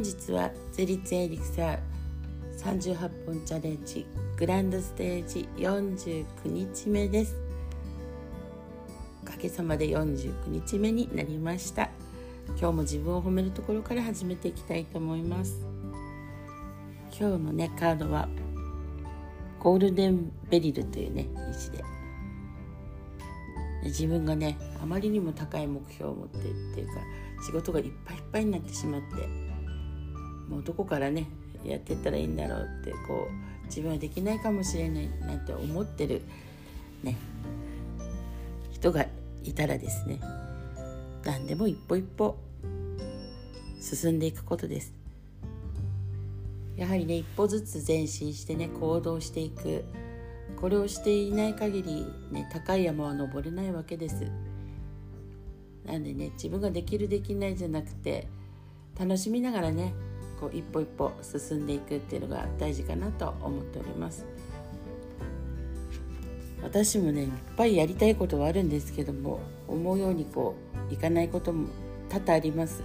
本日はゼリツエリクサー38本チャレンジグランドステージ49日目です。おかげさまで49日目になりました。今日も自分を褒めるところから始めていきたいと思います。今日のねカードはゴールデンベリルというね石で。自分がねあまりにも高い目標を持ってっていうか仕事がいっぱいいっぱいになってしまってもうどこからねやっていったらいいんだろうってこう自分はできないかもしれないなんて思ってるね人がいたらですね何でも一歩一歩進んでいくことです。やはりね一歩ずつ前進してね行動していく。これをしていない限りね高い山は登れないわけです。なんでね自分ができるできないじゃなくて楽しみながらねこう一歩一歩進んでいくっていうのが大事かなと思っております。私もねいっぱいやりたいことはあるんですけども思うようにこういかないことも多々あります。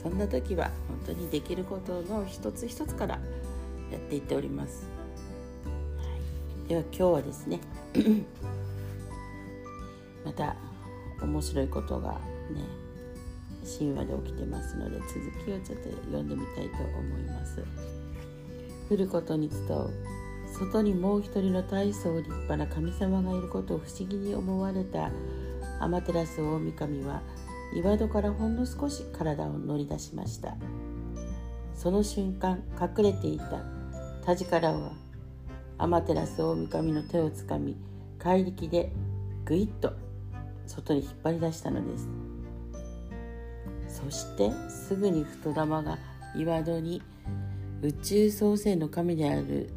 そんな時は本当にできることの一つ一つからやっていっております、はい、では今日はですね また面白いことがね神話で起きてますので続きをちょっと読んでみたいと思います。降ることに伝う外にもう一人の大層立派な神様がいることを不思議に思われたアマテラス大神は岩戸からほんの少し体を乗り出しました。その瞬間隠れていた。田力はアマテラス大神の手をつかみ怪力でぐいっと外に引っ張り出したのです。そしてすぐに太玉が岩戸に宇宙創生の神である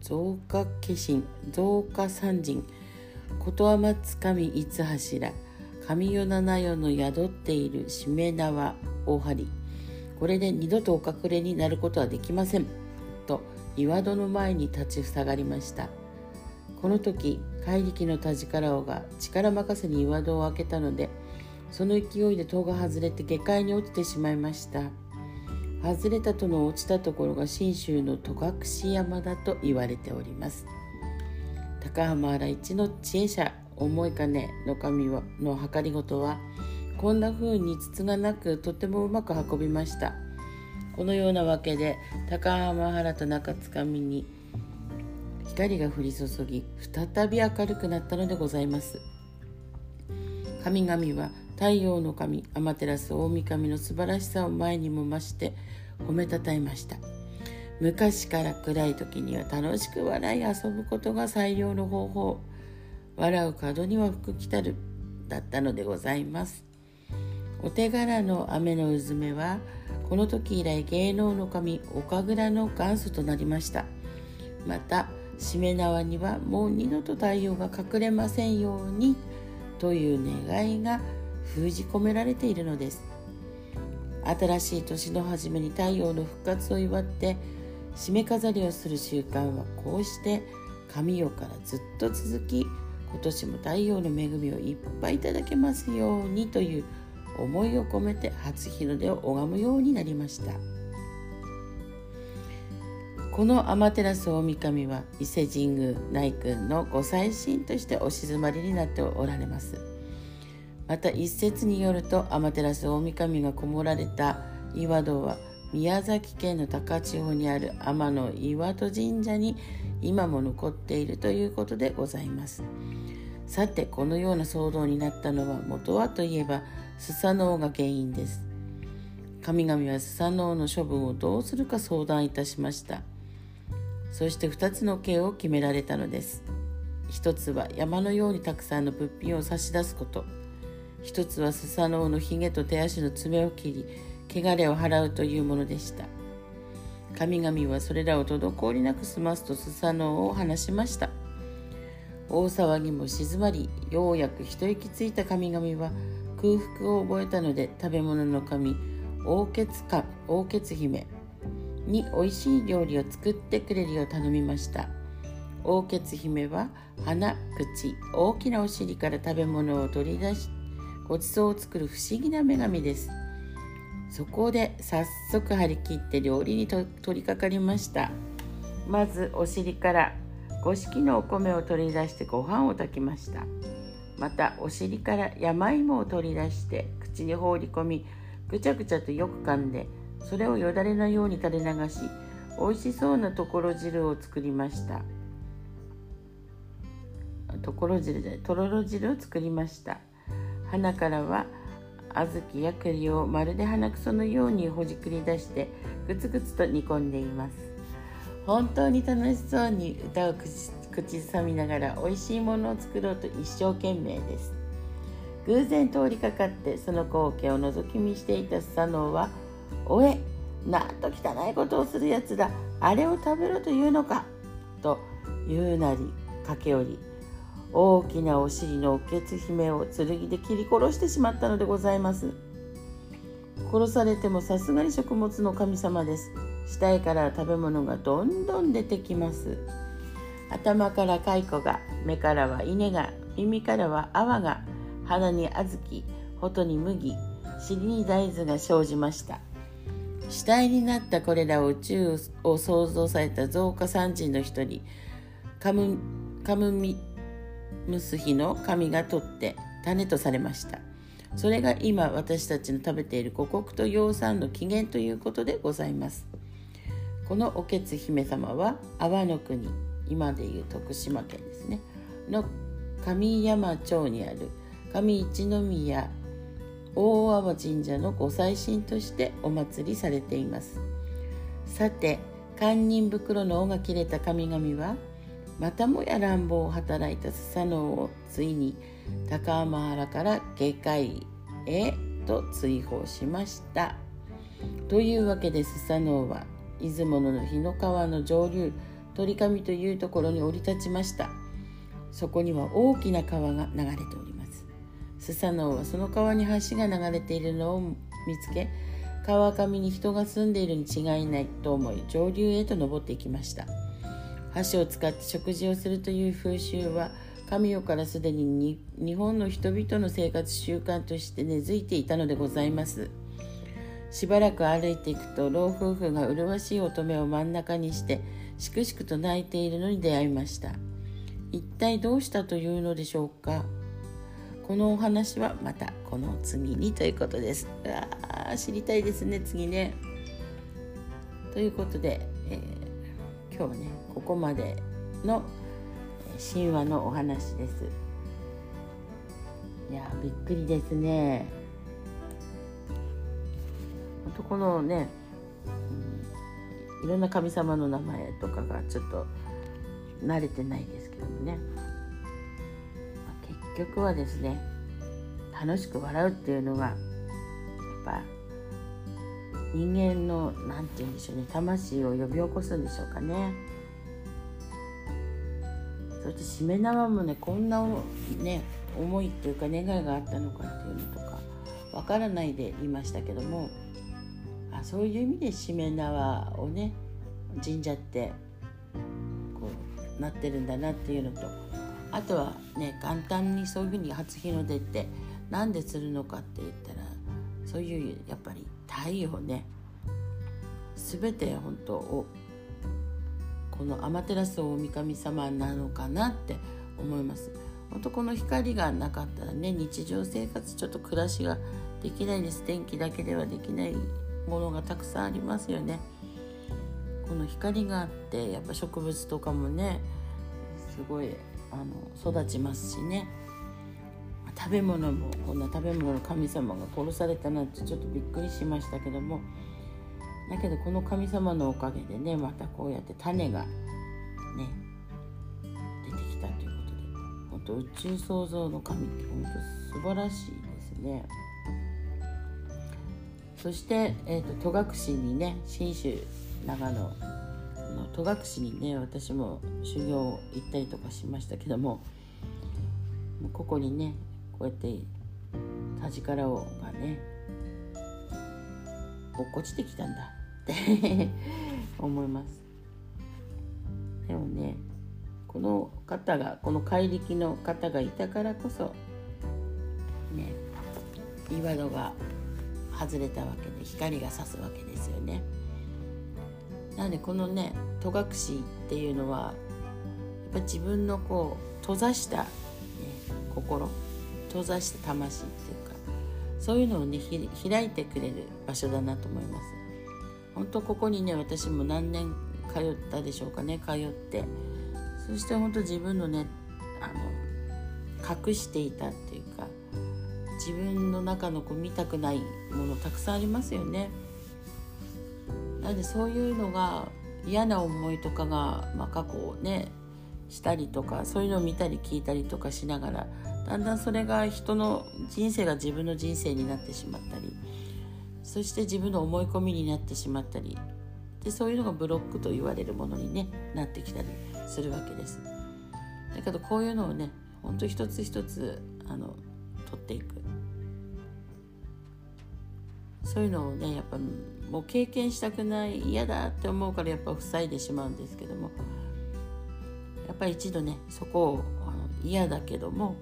増加化身増加三人こと天津神五柱神代七代の宿っているしめ縄大張これで二度とお隠れになることはできませんと岩戸の前に立ちふさがりましたこの時怪力の田力王が力任せに岩戸を開けたのでその勢いで戸が外れて下界に落ちてしまいました。外れた戸の落ちたところが信州の戸隠山だと言われております。高浜原一の知恵者思い金の神はの計りごとはこんな風に筒がなくとてもうまく運びました。このようなわけで高浜原と中津上に光が降り注ぎ再び明るくなったのでございます。神々は太陽の神天照大神の素晴らしさを前にも増して褒めたたえました。昔から暗い時には楽しく笑い遊ぶことが最良の方法。笑う角には福来たるだったのでございます。お手柄の雨のうずめはこの時以来芸能の神岡倉の元祖となりました。またしめ縄にはもう二度と太陽が隠れませんようにという願いが封じ込められているのです。新しい年の初めに太陽の復活を祝って締め飾りをする習慣はこうして神代からずっと続き今年も太陽の恵みをいっぱいいただけますようにという思いを込めて初日の出を拝むようになりました。この天照大神は伊勢神宮内宮のご祭神としてお静まりになっておられますまた一説によると天照大神がこもられた岩戸は宮崎県の高千穂にある天の岩戸神社に今も残っているということでございます。さてこのような騒動になったのは元はといえばスサノオが原因です。神々はスサノオの処分をどうするか相談いたしました。そして2つの刑を決められたのです。一つは山のようにたくさんの物品を差し出すこと。一つはスサノオのひげと手足の爪を切り汚れを払うというものでした。神々はそれらを滞りなく済ますとスサノオを話しました。大騒ぎも静まりようやく一息ついた神々は空腹を覚えたので食べ物の神王血か王血姫に美味しい料理を作ってくれるよう頼みました。王血姫は鼻口大きなお尻から食べ物を取り出しごちそうを作る不思議な女神です。そこで早速張り切って料理に取り掛かりました。まずお尻から五色のお米を取り出してご飯を炊きました。またお尻から山芋を取り出して口に放り込みぐちゃぐちゃとよく噛んでそれをよだれのように垂れ流し美味しそうなところ汁を作りました。ところ汁でとろろ汁を作りました。鼻からは小豆や栗をまるで鼻くそのようにほじくり出してグツグツと煮込んでいます本当に楽しそうに歌を口ずさみながら美味しいものを作ろうと一生懸命です。偶然通りかかってその光景を覗き見していたスサノオは「おえなんと汚いことをするやつだ。あれを食べろというのか」と言うなり駆け寄り。大きなお尻のおけつ姫を剣で切り殺してしまったのでございます。殺されてもさすがに食物の神様です。死体から食べ物がどんどん出てきます。頭から蚕が目からは稲が耳からは泡が鼻に小豆頬に麦尻に大豆が生じました。死体になったこれらを宇宙を創造された増加三人の一人カムカムミムスヒの神が取って種とされました。それが今私たちの食べている五穀と養蚕の起源ということでございます。このおけつ姫様は阿波の国今でいう徳島県ですね。の上山町にある上一宮大阿波神社のご祭神としてお祭りされています。さて堪忍袋の尾が切れた神々はまたもや乱暴を働いたスサノオをついに高浜原から下界へと追放しました。というわけでスサノオは出雲の日の川の上流鳥上というところに降り立ちました。そこには大きな川が流れております。スサノオはその川に橋が流れているのを見つけ川上に人が住んでいるに違いないと思い上流へと登っていきました。箸を使って食事をするという風習は神代からすでに日本の人々の生活習慣として根付いていたのでございます。しばらく歩いていくと老夫婦が麗しい乙女を真ん中にしてしくしくと泣いているのに出会いました。一体どうしたというのでしょうか。このお話はまたこの次にということです。あ知りたいですね次ね。ということで、えー、今日はねここまでの神話のお話です。いやびっくりですね。このね、うん、いろんな神様の名前とかがちょっと慣れてないですけどもね、まあ、結局はですね楽しく笑うっていうのがやっぱ人間の何て言うんでしょうね魂を呼び起こすんでしょうかね。そしてしめ縄もねこんなね思いっていうか願いがあったのかっていうのとかわからないでいましたけどもあそういう意味でしめ縄をね神社ってこうなってるんだなっていうのとあとはね簡単にそういうふうに初日の出って何でするのかって言ったらそういうやっぱり太陽ね全て本当をこの天照大神様なのかなって思います。本当この光がなかったらね日常生活ちょっと暮らしができないです。電気だけではできないものがたくさんありますよね。この光があってやっぱ植物とかもねすごいあの育ちますしね。食べ物もこんな食べ物の神様が殺されたなんてちょっとびっくりしましたけどもだけどこの神様のおかげでねまたこうやって種がね出てきたということで本当宇宙創造の神って本当素晴らしいですね。そして、えーと、戸隠にね信州長野の戸隠にね私も修行行ったりとかしましたけどもここにねこうやって田力をがね落っこちてきたんだって思いますでもねこの方がこの怪力の方がいたからこそね岩戸が外れたわけで光が差すわけですよね。なのでこのね戸隠っていうのはやっぱ自分のこう閉ざした、ね、心閉ざした魂っていうかそういうのをね開いてくれる場所だなと思います。本当ここにね私も何年通ったでしょうかね通ってそして本当自分のねあの隠していたっていうか自分の中のこう見たくないものたくさんありますよね。なのでそういうのが嫌な思いとかが、まあ、過去をねしたりとかそういうのを見たり聞いたりとかしながらだんだんそれが人の人生が自分の人生になってしまったりそして自分の思い込みになってしまったりでそういうのがブロックと言われるものに、ね、なってきたりするわけです。だけどこういうのをねほんと一つ一つあの取っていくそういうのをねやっぱもう経験したくない嫌だって思うからやっぱ塞いでしまうんですけどもやっぱり一度ねそこを嫌だけども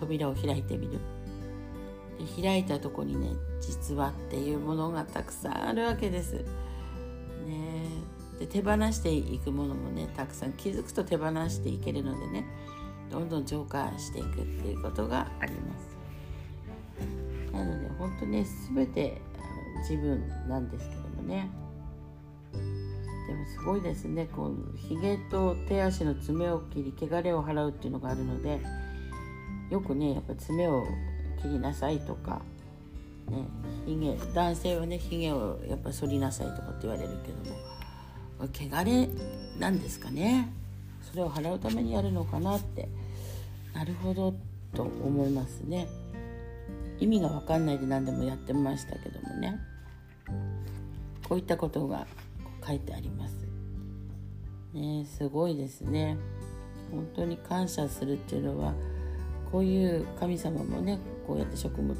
扉を開いてみるで開いたとこにね実はっていうものがたくさんあるわけです。ね、で手放していくものもねたくさん気づくと手放していけるのでねどんどん浄化していくっていうことがあります。なので本当ね全て自分なんですけどもねでもすごいですねこうひげと手足の爪を切り汚れを払うっていうのがあるのでよくねやっぱ爪を切りなさいとか、ね、ひげ男性はねひげをやっぱ剃りなさいとかって言われるけども汚れなんですかねそれを払うためにやるのかなってなるほどと思いますね。意味が分かんないで何でもやってましたけどもねこういったことが書いてあります。ねすごいですね。本当に感謝するっていうのはこういう神様もねこうやって食物の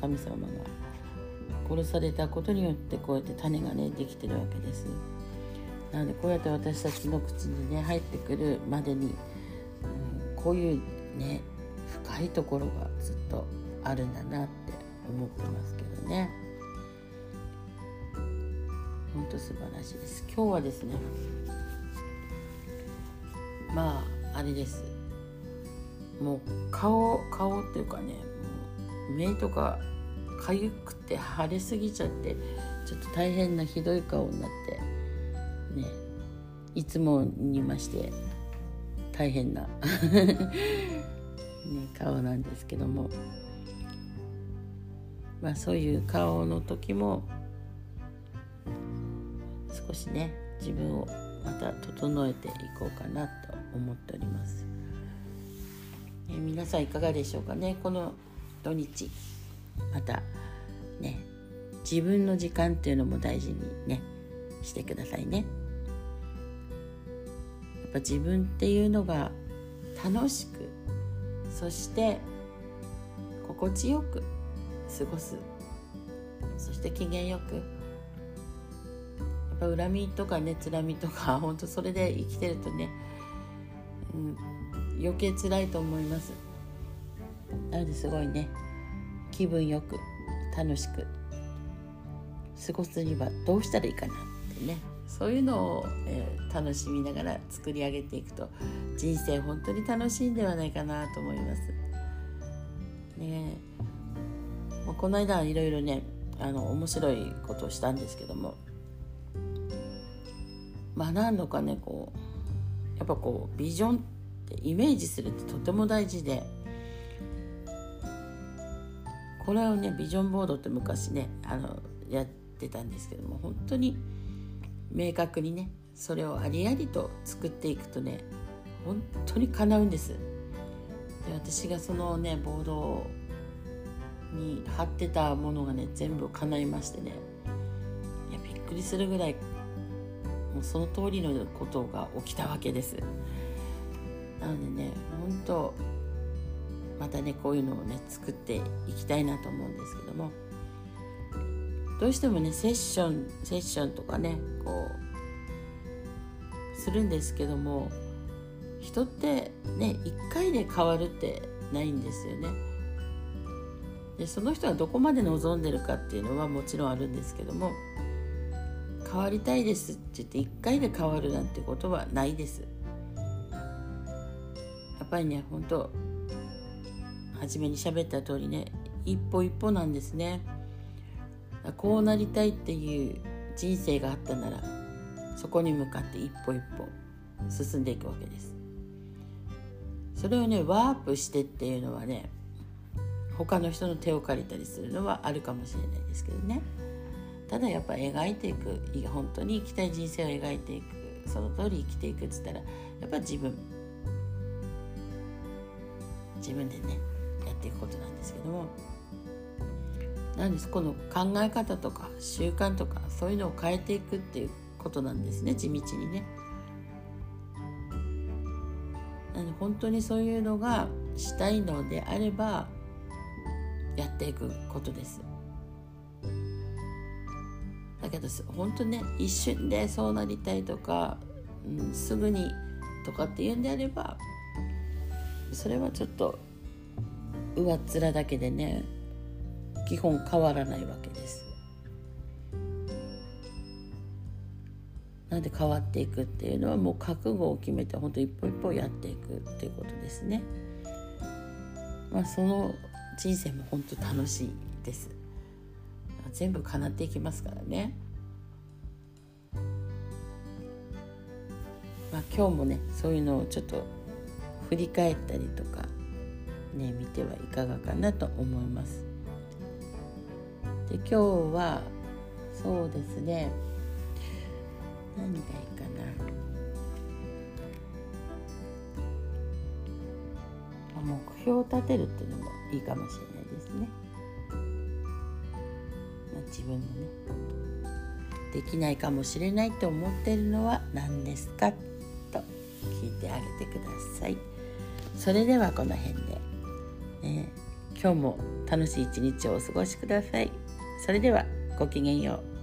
神様が殺されたことによってこうやって種がねできてるわけです。なのでこうやって私たちの口にね入ってくるまでに、うん、こういうね深いところがずっとあるんだなって思ってますけどね。本当素晴らしいです。今日はですねまああれです。もう顔顔っていうかね目とかかゆくて腫れすぎちゃってちょっと大変なひどい顔になってねいつもにまして大変な ね、顔なんですけども。まあ、そういう顔の時も少しね自分をまた整えていこうかなと思っております、え皆さんいかがでしょうかね？この土日。またね自分の時間っていうのも大事にねしてくださいね。やっぱ自分っていうのが楽しくそして心地よく過ごす。そして機嫌よく。やっぱ恨みとかねつらみとか 本当それで生きてるとね、うん、余計辛いと思います。なのですごいね。気分よく楽しく過ごすにはどうしたらいいかなってね。そういうのを、えー、楽しみながら作り上げていくと人生本当に楽しいんではないかなと思います。ね。まあ、この間いろいろねあの面白いことをしたんですけどもまあ何度かねこうやっぱこうビジョンってイメージするってとても大事でこれをねビジョンボードって昔ねあのやってたんですけども本当に明確にねそれをありありと作っていくとね本当に叶うんです。で私がそのねボードに貼ってたものがね全部叶いましてねいやびっくりするぐらいもうその通りのことが起きたわけですなのでね本当またねこういうのをね作っていきたいなと思うんですけども。どうしてもねセッションセッションとかねこうするんですけども人ってね一回で変わるってないんですよね。でその人はどこまで望んでるかっていうのはもちろんあるんですけども変わりたいですって言って1回で変わるなんてことはないです。ぱりね本当初めに喋った通りね一歩一歩なんですね。こうなりたいっていう人生があったならそこに向かって一歩一歩進んでいくわけです。それをねワープしてっていうのはね他の人の手を借りたりするのはあるかもしれないですけどね。ただやっぱ描いていく本当に生きたい人生を描いていくその通り生きていくっつったらやっぱ自分自分でねやっていくことなんですけどもなんですこの考え方とか習慣とかそういうのを変えていくっていうことなんですね地道にね。なので本当にそういうのがしたいのであればやっていくことです。だけど本当ね一瞬でそうなりたいとか、うん、すぐにとかっていうんであればそれはちょっと上っ面だけでね基本変わらないわけです。なんで変わっていくっていうのはもう覚悟を決めて本当一歩一歩やっていくっていうことですね。まあその人生も本当楽しいです。全部叶っていきますからね。まあ、今日もねそういうのをちょっと振り返ったりとかね見てはいかがかなと思います。で今日はそうですね何がいいかな目標を立てるっていうのもいいかもしれないですね。まあ、自分のねできないかもしれないと思ってるのは何ですか？と聞いてあげてください。それではこの辺で、ね、今日も楽しい一日をお過ごしください。それではごきげんよう。